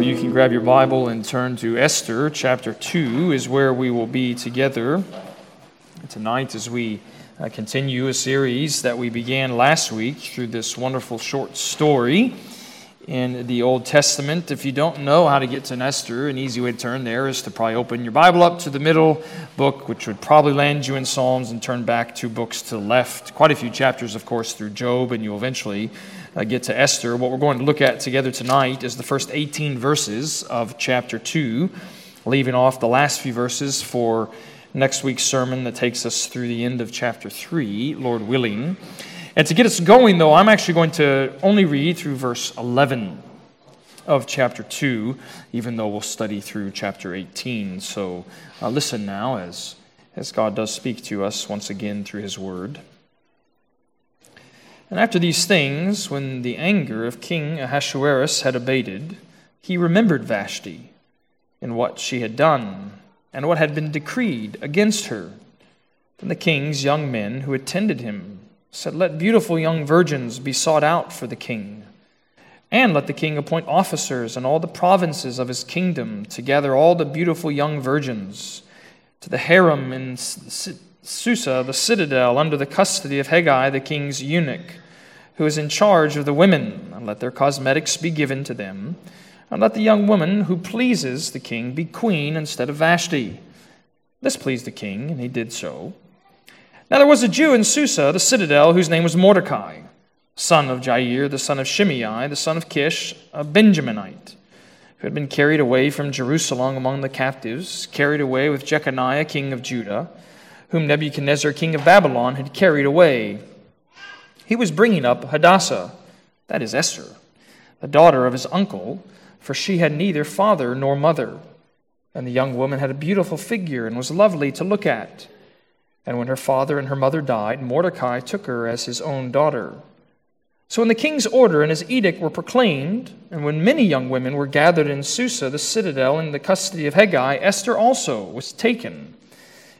Well, you can grab your Bible and turn to Esther. Chapter 2 is where we will be together tonight as we uh, continue a series that we began last week through this wonderful short story in the Old Testament. If you don't know how to get to Esther, an easy way to turn there is to probably open your Bible up to the middle book, which would probably land you in Psalms, and turn back two books to the left. Quite a few chapters, of course, through Job, and you'll eventually uh, get to Esther. What we're going to look at together tonight is the first 18 verses of chapter 2, leaving off the last few verses for next week's sermon that takes us through the end of chapter 3, Lord willing. And to get us going, though, I'm actually going to only read through verse 11 of chapter 2, even though we'll study through chapter 18. So uh, listen now as, as God does speak to us once again through his word. And after these things, when the anger of King Ahasuerus had abated, he remembered Vashti and what she had done and what had been decreed against her. Then the king's young men who attended him said, Let beautiful young virgins be sought out for the king. And let the king appoint officers in all the provinces of his kingdom to gather all the beautiful young virgins to the harem in Susa, the citadel, under the custody of Hegai, the king's eunuch, who is in charge of the women. And let their cosmetics be given to them. And let the young woman who pleases the king be queen instead of Vashti. This pleased the king, and he did so. Now there was a Jew in Susa, the citadel, whose name was Mordecai, son of Jair, the son of Shimei, the son of Kish, a Benjaminite, who had been carried away from Jerusalem among the captives, carried away with Jeconiah, king of Judah, whom Nebuchadnezzar, king of Babylon, had carried away. He was bringing up Hadassah, that is Esther, the daughter of his uncle, for she had neither father nor mother. And the young woman had a beautiful figure and was lovely to look at. And when her father and her mother died, Mordecai took her as his own daughter. So when the king's order and his edict were proclaimed, and when many young women were gathered in Susa, the citadel, in the custody of Hegai, Esther also was taken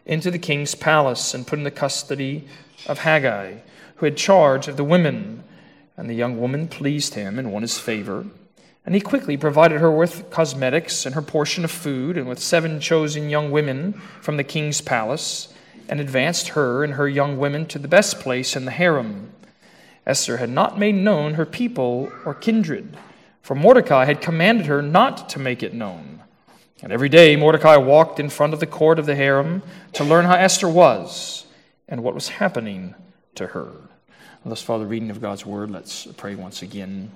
into the king's palace and put in the custody of Hegai, who had charge of the women. And the young woman pleased him and won his favor. And he quickly provided her with cosmetics and her portion of food, and with seven chosen young women from the king's palace and advanced her and her young women to the best place in the harem. Esther had not made known her people or kindred, for Mordecai had commanded her not to make it known. And every day Mordecai walked in front of the court of the harem to learn how Esther was and what was happening to her. And Thus far, the reading of God's word. Let's pray once again.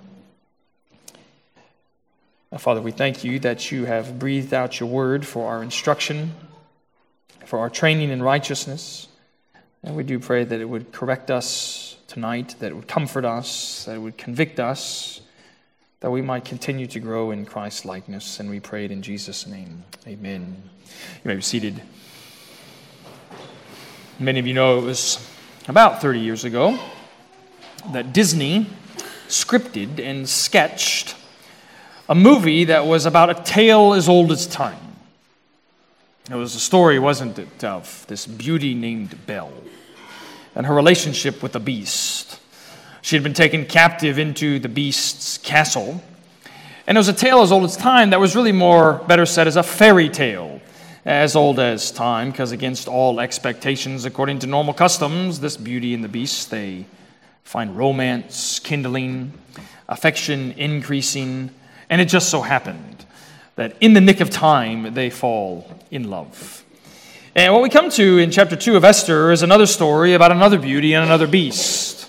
Father, we thank you that you have breathed out your word for our instruction for our training in righteousness. And we do pray that it would correct us tonight, that it would comfort us, that it would convict us, that we might continue to grow in Christ's likeness. And we pray it in Jesus' name. Amen. You may be seated. Many of you know it was about 30 years ago that Disney scripted and sketched a movie that was about a tale as old as time. It was a story, wasn't it, of this beauty named Belle and her relationship with the beast. She had been taken captive into the beast's castle. And it was a tale as old as time that was really more, better said, as a fairy tale, as old as time, because against all expectations, according to normal customs, this beauty and the beast, they find romance kindling, affection increasing, and it just so happened that in the nick of time they fall in love. And what we come to in chapter 2 of Esther is another story about another beauty and another beast.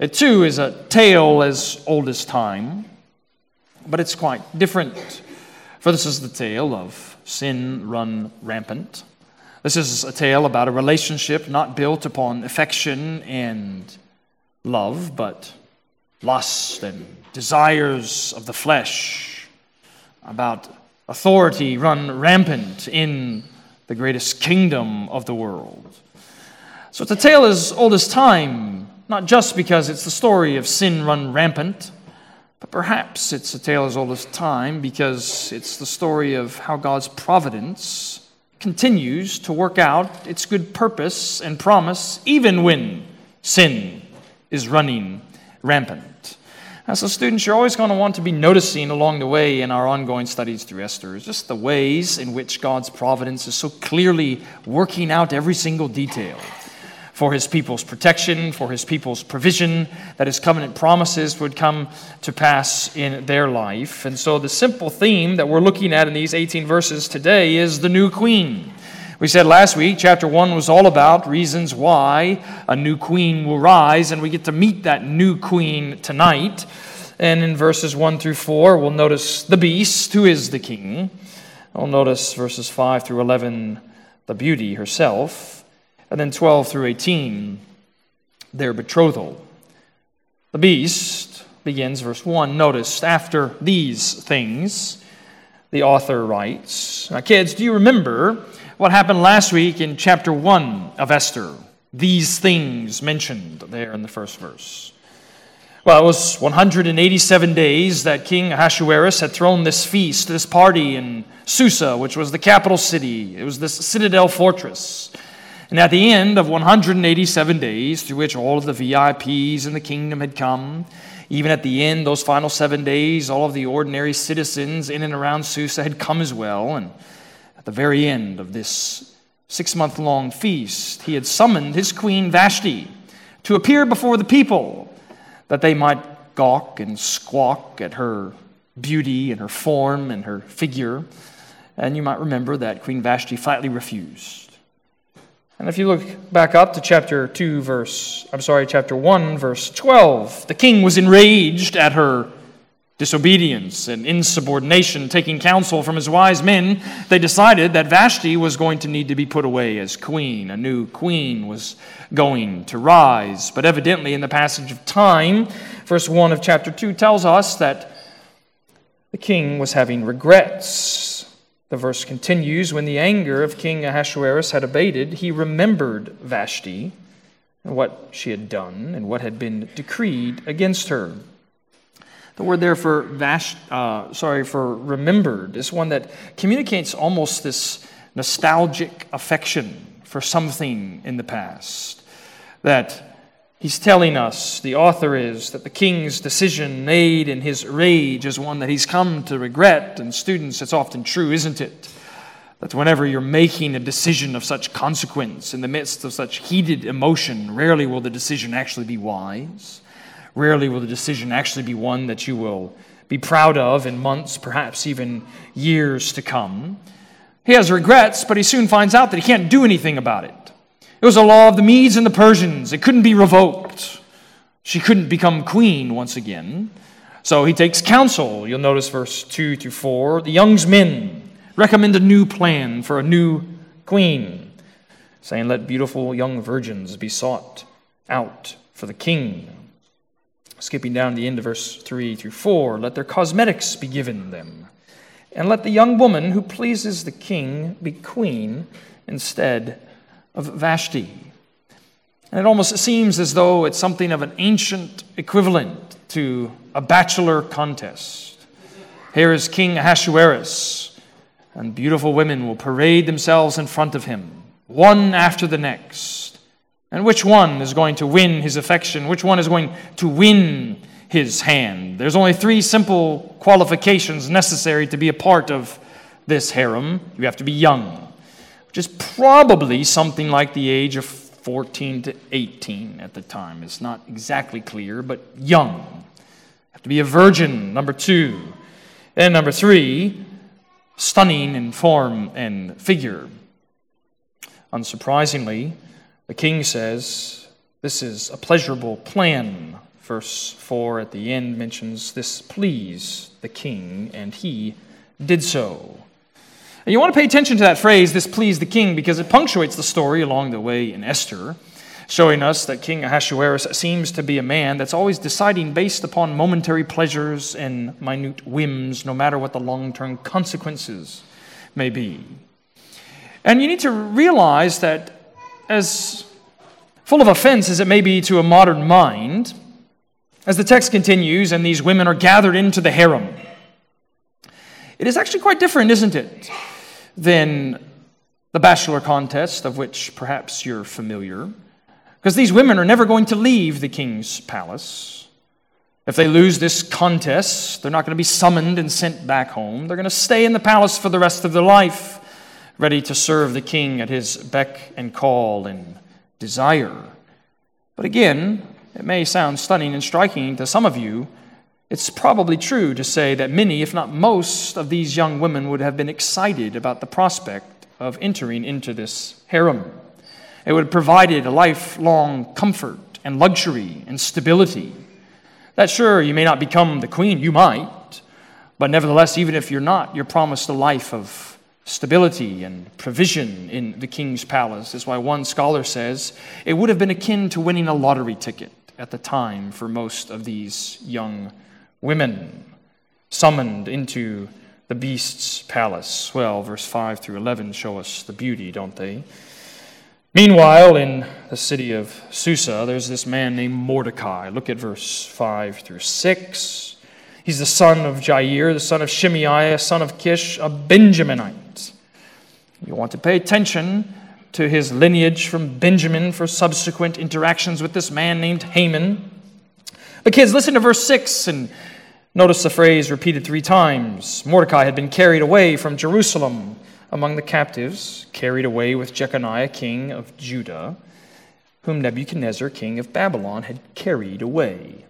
Uh, it too is a tale as old as time, but it's quite different. For this is the tale of sin run rampant. This is a tale about a relationship not built upon affection and love, but lust and desires of the flesh about authority run rampant in the greatest kingdom of the world. So it's a tale as old as time, not just because it's the story of sin run rampant, but perhaps it's a tale as old as time because it's the story of how God's providence continues to work out its good purpose and promise even when sin is running rampant. As a student, you're always going to want to be noticing along the way in our ongoing studies through Esther just the ways in which God's providence is so clearly working out every single detail for his people's protection, for his people's provision, that his covenant promises would come to pass in their life. And so, the simple theme that we're looking at in these 18 verses today is the new queen. We said last week, chapter 1 was all about reasons why a new queen will rise, and we get to meet that new queen tonight. And in verses 1 through 4, we'll notice the beast, who is the king. We'll notice verses 5 through 11, the beauty herself. And then 12 through 18, their betrothal. The beast begins, verse 1. Notice, after these things, the author writes. Now, kids, do you remember what happened last week in chapter 1 of Esther. These things mentioned there in the first verse. Well, it was 187 days that King Ahasuerus had thrown this feast, this party in Susa, which was the capital city. It was this citadel fortress. And at the end of 187 days, through which all of the VIPs in the kingdom had come, even at the end, those final seven days, all of the ordinary citizens in and around Susa had come as well. And at the very end of this six month long feast, he had summoned his queen Vashti to appear before the people that they might gawk and squawk at her beauty and her form and her figure. And you might remember that Queen Vashti flatly refused. And if you look back up to chapter 2, verse, I'm sorry, chapter 1, verse 12, the king was enraged at her disobedience and insubordination, taking counsel from his wise men, they decided that Vashti was going to need to be put away as queen. A new queen was going to rise. But evidently, in the passage of time, verse 1 of chapter 2 tells us that the king was having regrets. The verse continues When the anger of King Ahasuerus had abated, he remembered Vashti and what she had done and what had been decreed against her. The word there for vash, uh, sorry, for remembered is one that communicates almost this nostalgic affection for something in the past. That he's telling us, the author is, that the king's decision made in his rage is one that he's come to regret. And students, it's often true, isn't it? That whenever you're making a decision of such consequence in the midst of such heated emotion, rarely will the decision actually be wise. Rarely will the decision actually be one that you will be proud of in months, perhaps even years to come. He has regrets, but he soon finds out that he can't do anything about it. It was a law of the Medes and the Persians, it couldn't be revoked. She couldn't become queen once again. So he takes counsel. You'll notice verse 2 to 4. The young men recommend a new plan for a new queen, saying, Let beautiful young virgins be sought out for the king. Skipping down to the end of verse 3 through 4, let their cosmetics be given them, and let the young woman who pleases the king be queen instead of Vashti. And it almost seems as though it's something of an ancient equivalent to a bachelor contest. Here is King Ahasuerus, and beautiful women will parade themselves in front of him, one after the next and which one is going to win his affection? Which one is going to win his hand? There's only three simple qualifications necessary to be a part of this harem. You have to be young, which is probably something like the age of 14 to 18 at the time. It's not exactly clear, but young. Have to be a virgin, number two. And number three, stunning in form and figure. Unsurprisingly, the king says, This is a pleasurable plan. Verse 4 at the end mentions this please the king, and he did so. And you want to pay attention to that phrase, this pleased the king, because it punctuates the story along the way in Esther, showing us that King Ahasuerus seems to be a man that's always deciding based upon momentary pleasures and minute whims, no matter what the long term consequences may be. And you need to realize that as full of offense as it may be to a modern mind, as the text continues and these women are gathered into the harem, it is actually quite different, isn't it, than the bachelor contest of which perhaps you're familiar. Because these women are never going to leave the king's palace. If they lose this contest, they're not going to be summoned and sent back home. They're going to stay in the palace for the rest of their life, ready to serve the king at his beck and call and desire. But again, it may sound stunning and striking to some of you. It's probably true to say that many, if not most, of these young women would have been excited about the prospect of entering into this harem. It would have provided a lifelong comfort and luxury and stability. That sure, you may not become the queen, you might, but nevertheless, even if you're not, you're promised a life of stability and provision in the king's palace. That's why one scholar says it would have been akin to winning a lottery ticket at the time for most of these young women summoned into the beast's palace. Well, verse 5 through 11 show us the beauty, don't they? Meanwhile, in the city of Susa, there's this man named Mordecai. Look at verse 5 through 6. He's the son of Jair, the son of Shimei, a son of Kish, a Benjaminite. You want to pay attention to his lineage from Benjamin for subsequent interactions with this man named Haman. But, kids, listen to verse 6 and notice the phrase repeated three times. Mordecai had been carried away from Jerusalem among the captives carried away with Jeconiah, king of Judah, whom Nebuchadnezzar, king of Babylon, had carried away.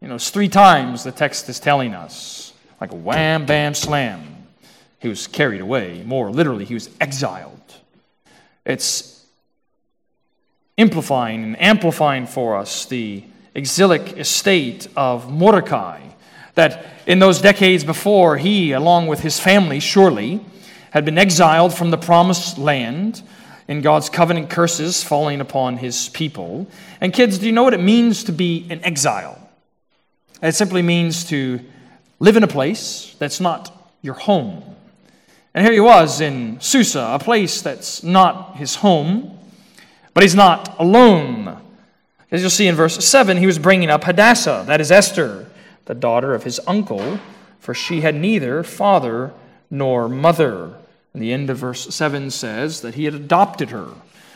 You know, it's three times the text is telling us, like wham, bam, slam. He was carried away. More literally, he was exiled. It's amplifying and amplifying for us the exilic estate of Mordecai. That in those decades before, he, along with his family, surely, had been exiled from the promised land in God's covenant curses falling upon his people. And kids, do you know what it means to be an exile? It simply means to live in a place that's not your home. And here he was in Susa, a place that's not his home, but he's not alone. As you'll see in verse 7, he was bringing up Hadassah, that is Esther, the daughter of his uncle, for she had neither father nor mother. And the end of verse 7 says that he had adopted her.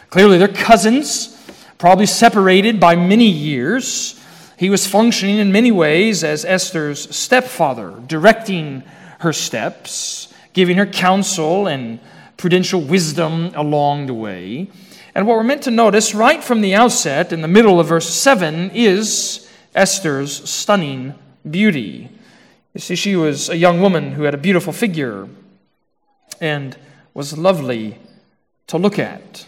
Clearly, they're cousins, probably separated by many years. He was functioning in many ways as Esther's stepfather, directing her steps, giving her counsel and prudential wisdom along the way. And what we're meant to notice right from the outset, in the middle of verse 7, is Esther's stunning beauty. You see, she was a young woman who had a beautiful figure, and was lovely to look at.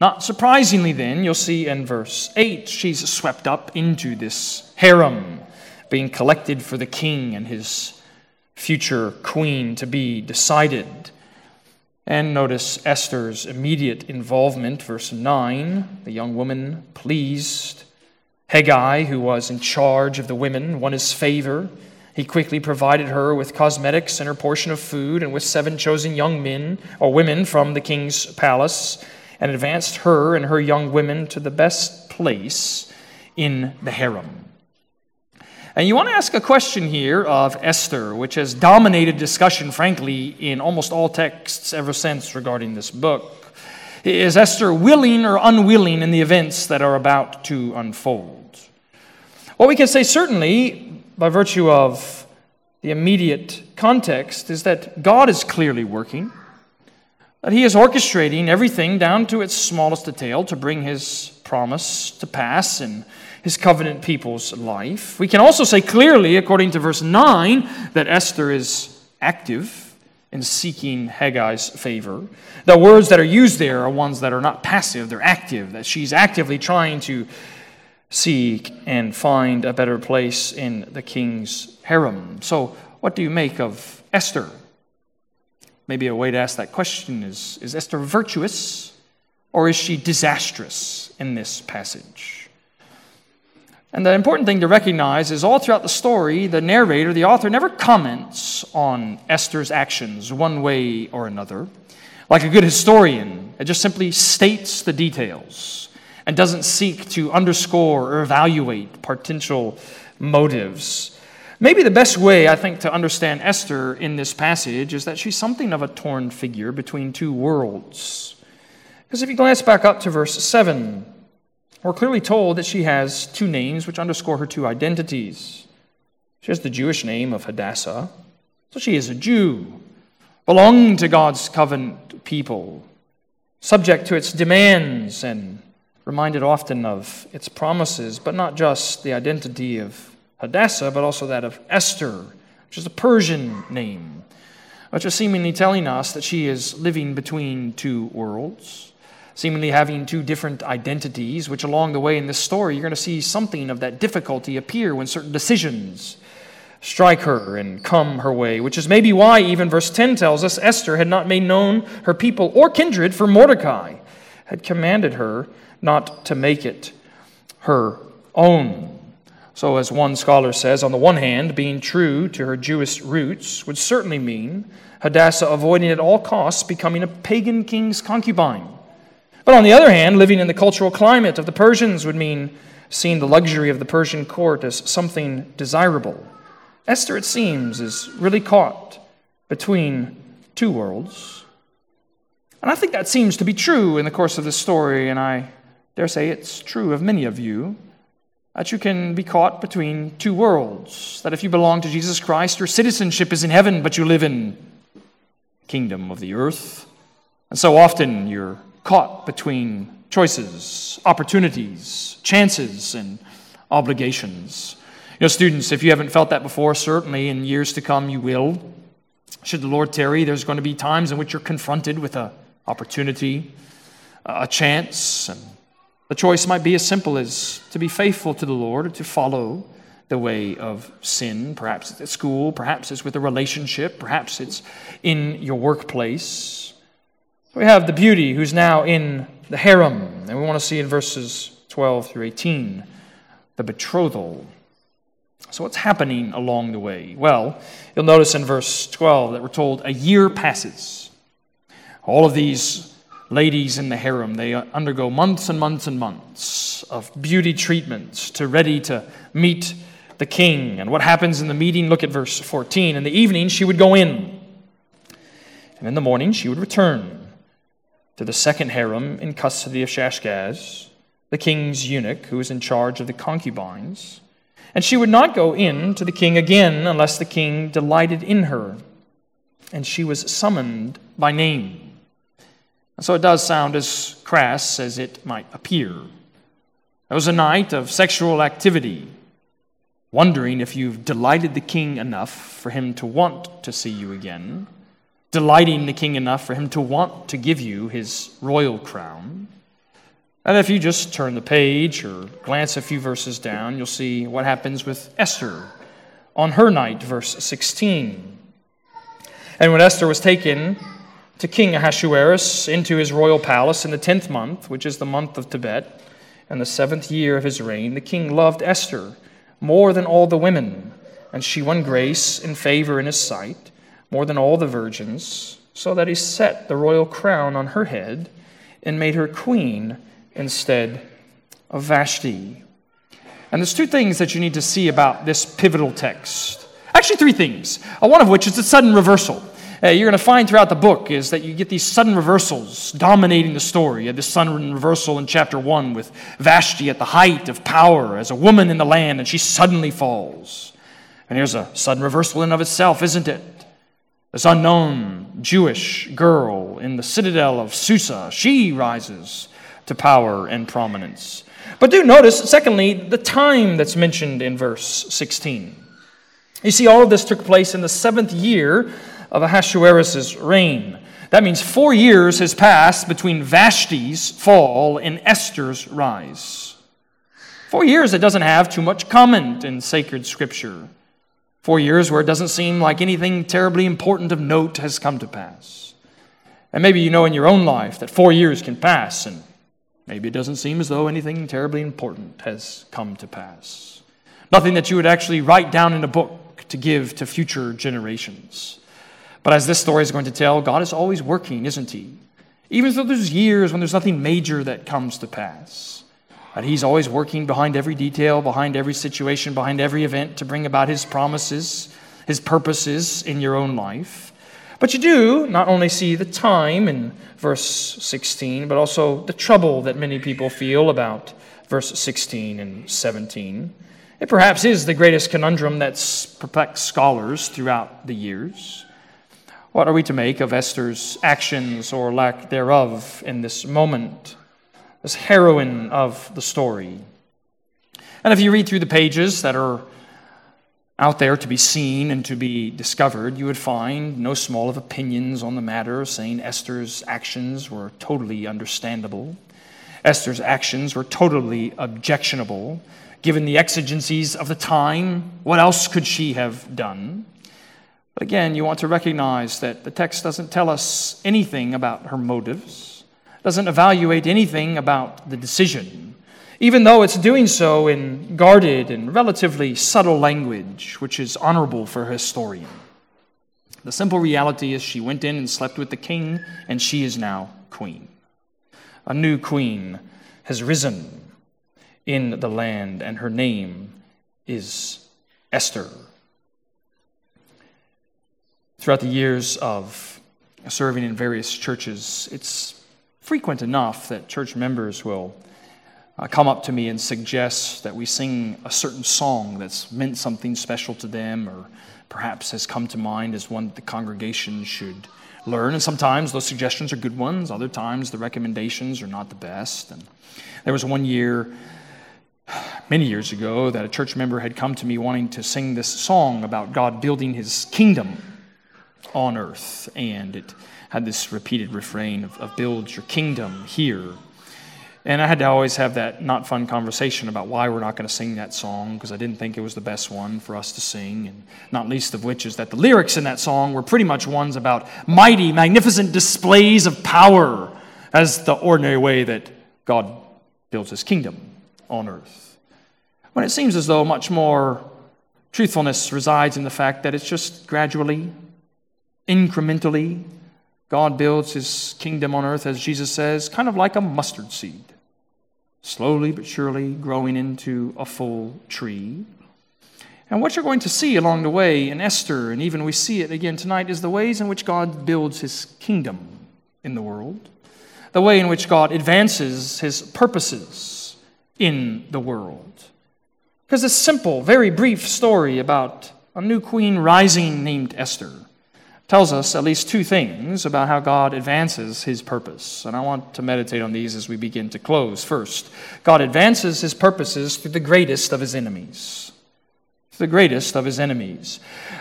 Not surprisingly, then, you'll see in verse 8, she's swept up into this harem, being collected for the king and his future queen to be decided. And notice Esther's immediate involvement, verse 9. The young woman pleased. Hegai, who was in charge of the women, won his favor. He quickly provided her with cosmetics and her portion of food, and with seven chosen young men or women from the king's palace, and advanced her and her young women to the best place in the harem. And you want to ask a question here of Esther, which has dominated discussion, frankly, in almost all texts ever since regarding this book. Is Esther willing or unwilling in the events that are about to unfold? What we can say certainly by virtue of the immediate context, is that God is clearly working, that He is orchestrating everything down to its smallest detail to bring His promise to pass in His covenant people's life. We can also say clearly, according to verse 9, that Esther is active in seeking Hegai's favor. The words that are used there are ones that are not passive, they're active, that she's actively trying to seek and find a better place in the king's harem. So, what do you make of Esther? Maybe a way to ask that question is Is Esther virtuous or is she disastrous in this passage? And the important thing to recognize is all throughout the story, the narrator, the author, never comments on Esther's actions one way or another. Like a good historian, it just simply states the details and doesn't seek to underscore or evaluate potential motives. Maybe the best way, I think, to understand Esther in this passage is that she's something of a torn figure between two worlds. Because if you glance back up to verse 7, we're clearly told that she has two names which underscore her two identities. She has the Jewish name of Hadassah, so she is a Jew, belonging to God's covenant people, subject to its demands and reminded often of its promises, but not just the identity of Hadassah, but also that of Esther, which is a Persian name, which is seemingly telling us that she is living between two worlds, seemingly having two different identities, which along the way in this story, you're going to see something of that difficulty appear when certain decisions strike her and come her way, which is maybe why even verse 10 tells us Esther had not made known her people or kindred, for Mordecai had commanded her not to make it her own. So, as one scholar says, on the one hand, being true to her Jewish roots would certainly mean Hadassah avoiding at all costs becoming a pagan king's concubine. But on the other hand, living in the cultural climate of the Persians would mean seeing the luxury of the Persian court as something desirable. Esther, it seems, is really caught between two worlds. And I think that seems to be true in the course of this story, and I dare say it's true of many of you that you can be caught between two worlds. That if you belong to Jesus Christ, your citizenship is in heaven, but you live in kingdom of the earth. And so often you're caught between choices, opportunities, chances, and obligations. You know, students, if you haven't felt that before, certainly in years to come you will. Should the Lord tarry, there's going to be times in which you're confronted with an opportunity, a chance, and the choice might be as simple as to be faithful to the Lord or to follow the way of sin. Perhaps it's at school, perhaps it's with a relationship, perhaps it's in your workplace. We have the beauty who's now in the harem, and we want to see in verses 12 through 18 the betrothal. So, what's happening along the way? Well, you'll notice in verse 12 that we're told a year passes. All of these ladies in the harem, they undergo months and months and months of beauty treatments to ready to meet the king. And what happens in the meeting? Look at verse 14. In the evening, she would go in, and in the morning, she would return to the second harem in custody of Shaashgaz, the king's eunuch who was in charge of the concubines. And she would not go in to the king again unless the king delighted in her. And she was summoned by name. And so it does sound as crass as it might appear. It was a night of sexual activity, wondering if you've delighted the king enough for him to want to see you again, delighting the king enough for him to want to give you his royal crown. And if you just turn the page or glance a few verses down, you'll see what happens with Esther on her night, verse 16. And when Esther was taken to King Ahasuerus into his royal palace in the tenth month, which is the month of Tebet, and the seventh year of his reign, the king loved Esther more than all the women, and she won grace and favor in his sight more than all the virgins, so that he set the royal crown on her head and made her queen instead of Vashti. And there's two things that you need to see about this pivotal text. Actually, three things. Uh, one of which is a sudden reversal uh, you're going to find throughout the book is that you get these sudden reversals dominating the story. You had this sudden reversal in chapter 1 with Vashti at the height of power as a woman in the land, and she suddenly falls. And here's a sudden reversal in of itself, isn't it? This unknown Jewish girl in the citadel of Susa, she rises to power and prominence. But do notice, secondly, the time that's mentioned in verse 16. You see, all of this took place in the seventh year of Ahasuerus' reign. That means four years has passed between Vashti's fall and Esther's rise. Four years that doesn't have too much comment in sacred scripture. Four years where it doesn't seem like anything terribly important of note has come to pass. And maybe you know in your own life that four years can pass, and maybe it doesn't seem as though anything terribly important has come to pass. Nothing that you would actually write down in a book to give to future generations. But as this story is going to tell, God is always working, isn't He? Even though there's years when there's nothing major that comes to pass. But He's always working behind every detail, behind every situation, behind every event to bring about His promises, His purposes in your own life. But you do not only see the time in verse 16, but also the trouble that many people feel about verse 16 and 17. It perhaps is the greatest conundrum that's perplexed scholars throughout the years. What are we to make of Esther's actions or lack thereof in this moment, this heroine of the story? And if you read through the pages that are out there to be seen and to be discovered, you would find no small of opinions on the matter, saying Esther's actions were totally understandable. Esther's actions were totally objectionable, given the exigencies of the time. What else could she have done? But again, you want to recognize that the text doesn't tell us anything about her motives, doesn't evaluate anything about the decision, even though it's doing so in guarded and relatively subtle language, which is honorable for a historian. The simple reality is she went in and slept with the king, and she is now queen. A new queen has risen in the land, and her name is Esther. Throughout the years of serving in various churches, it's frequent enough that church members will uh, come up to me and suggest that we sing a certain song that's meant something special to them or perhaps has come to mind as one that the congregation should learn. And sometimes those suggestions are good ones, other times the recommendations are not the best. And there was one year, many years ago, that a church member had come to me wanting to sing this song about God building his kingdom on earth. And it had this repeated refrain of, of build your kingdom here. And I had to always have that not fun conversation about why we're not going to sing that song because I didn't think it was the best one for us to sing. And not least of which is that the lyrics in that song were pretty much ones about mighty, magnificent displays of power as the ordinary way that God builds his kingdom on earth. When it seems as though much more truthfulness resides in the fact that it's just gradually incrementally. God builds his kingdom on earth, as Jesus says, kind of like a mustard seed, slowly but surely growing into a full tree. And what you're going to see along the way in Esther, and even we see it again tonight, is the ways in which God builds his kingdom in the world, the way in which God advances his purposes in the world. Because this simple, very brief story about a new queen rising named Esther tells us at least two things about how God advances his purpose. And I want to meditate on these as we begin to close. First, God advances his purposes through the greatest of his enemies. The greatest of his enemies.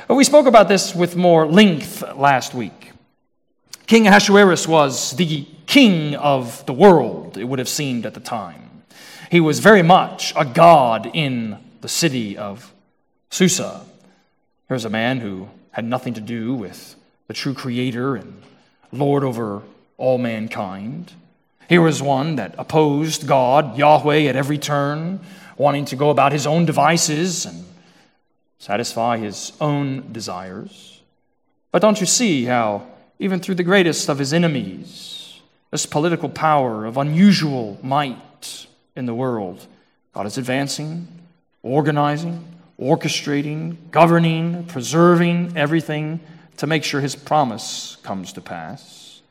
Uh, we spoke about this with more length last week. King Ahasuerus was the king of the world, it would have seemed at the time. He was very much a god in the city of Susa. Here's a man who had nothing to do with the true creator and Lord over all mankind. Here was one that opposed God, Yahweh, at every turn, wanting to go about his own devices and satisfy his own desires. But don't you see how, even through the greatest of his enemies, this political power of unusual might in the world, God is advancing, organizing, orchestrating, governing, preserving everything to make sure his promise comes to pass.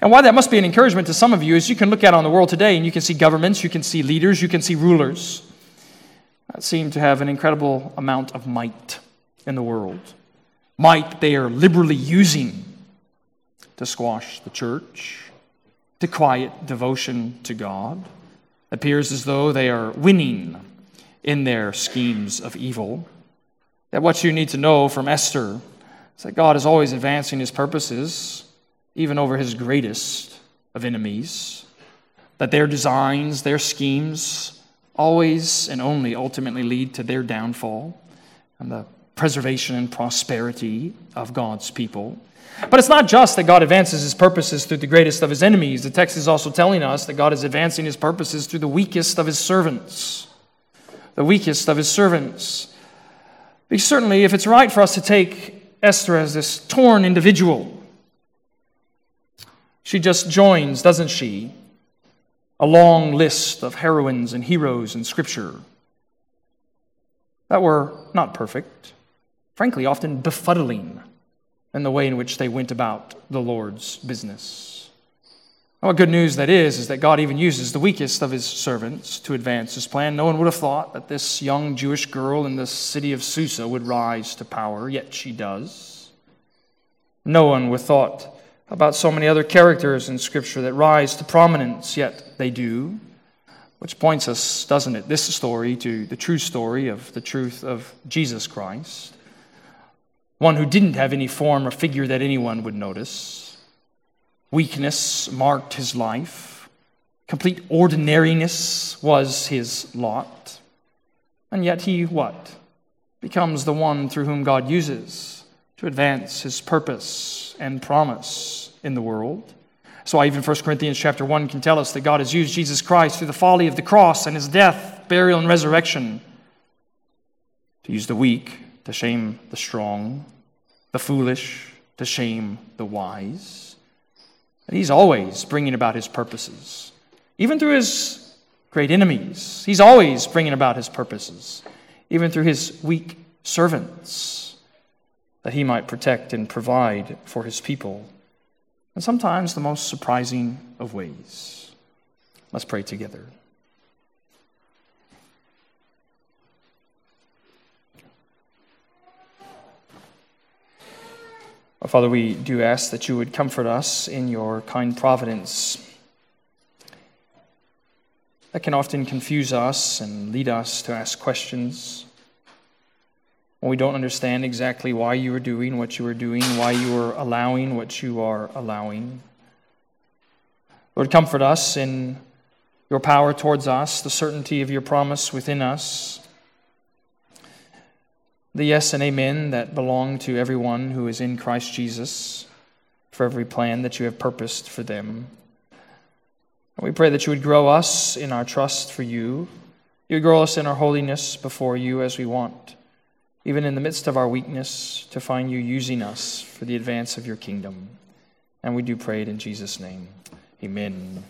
And why that must be an encouragement to some of you is you can look out on the world today and you can see governments, you can see leaders, you can see rulers that seem to have an incredible amount of might in the world. Might they are liberally using to squash the church, to quiet devotion to God. Appears as though they are winning in their schemes of evil. That what you need to know from Esther is that God is always advancing his purposes, even over his greatest of enemies. That their designs, their schemes, always and only ultimately lead to their downfall and the preservation and prosperity of God's people. But it's not just that God advances his purposes through the greatest of his enemies. The text is also telling us that God is advancing his purposes through the weakest of his servants the weakest of his servants. Because certainly, if it's right for us to take Esther as this torn individual, she just joins, doesn't she, a long list of heroines and heroes in Scripture that were not perfect, frankly, often befuddling in the way in which they went about the Lord's business. What good news that is, is that God even uses the weakest of his servants to advance his plan. No one would have thought that this young Jewish girl in the city of Susa would rise to power, yet she does. No one would have thought about so many other characters in Scripture that rise to prominence, yet they do. Which points us, doesn't it, this story to the true story of the truth of Jesus Christ. One who didn't have any form or figure that anyone would notice Weakness marked his life. Complete ordinariness was his lot. And yet he what? Becomes the one through whom God uses to advance his purpose and promise in the world. So I even 1 Corinthians chapter 1 can tell us that God has used Jesus Christ through the folly of the cross and his death, burial, and resurrection to use the weak to shame the strong, the foolish to shame the wise. He's always bringing about his purposes, even through his great enemies. He's always bringing about his purposes, even through his weak servants, that he might protect and provide for his people, and sometimes the most surprising of ways. Let's pray together. Father, we do ask that you would comfort us in your kind providence. That can often confuse us and lead us to ask questions when we don't understand exactly why you are doing what you are doing, why you are allowing what you are allowing. Lord, comfort us in your power towards us, the certainty of your promise within us the yes and amen that belong to everyone who is in Christ Jesus for every plan that you have purposed for them. We pray that you would grow us in our trust for you. You would grow us in our holiness before you as we want, even in the midst of our weakness, to find you using us for the advance of your kingdom. And we do pray it in Jesus' name. Amen.